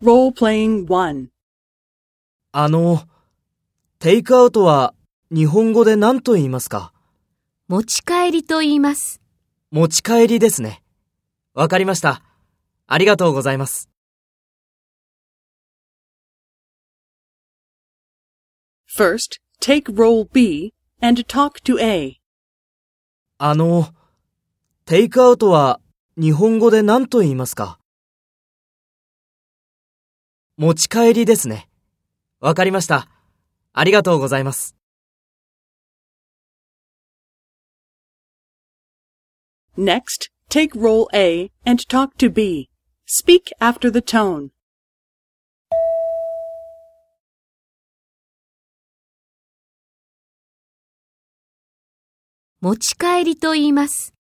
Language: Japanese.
Role-playing 1. あの、テイクアウトは日本語で何と言いますか？持ち帰りと言います。持ち帰りですね。わかりました。ありがとうございます。First, take role B and talk to A. あの、テイクアウトは日本語で何と言いますか？持ち帰りですね。わかりました。ありがとうございます。Next, take role A and talk to B. Speak after the tone. 持ち帰りと言います。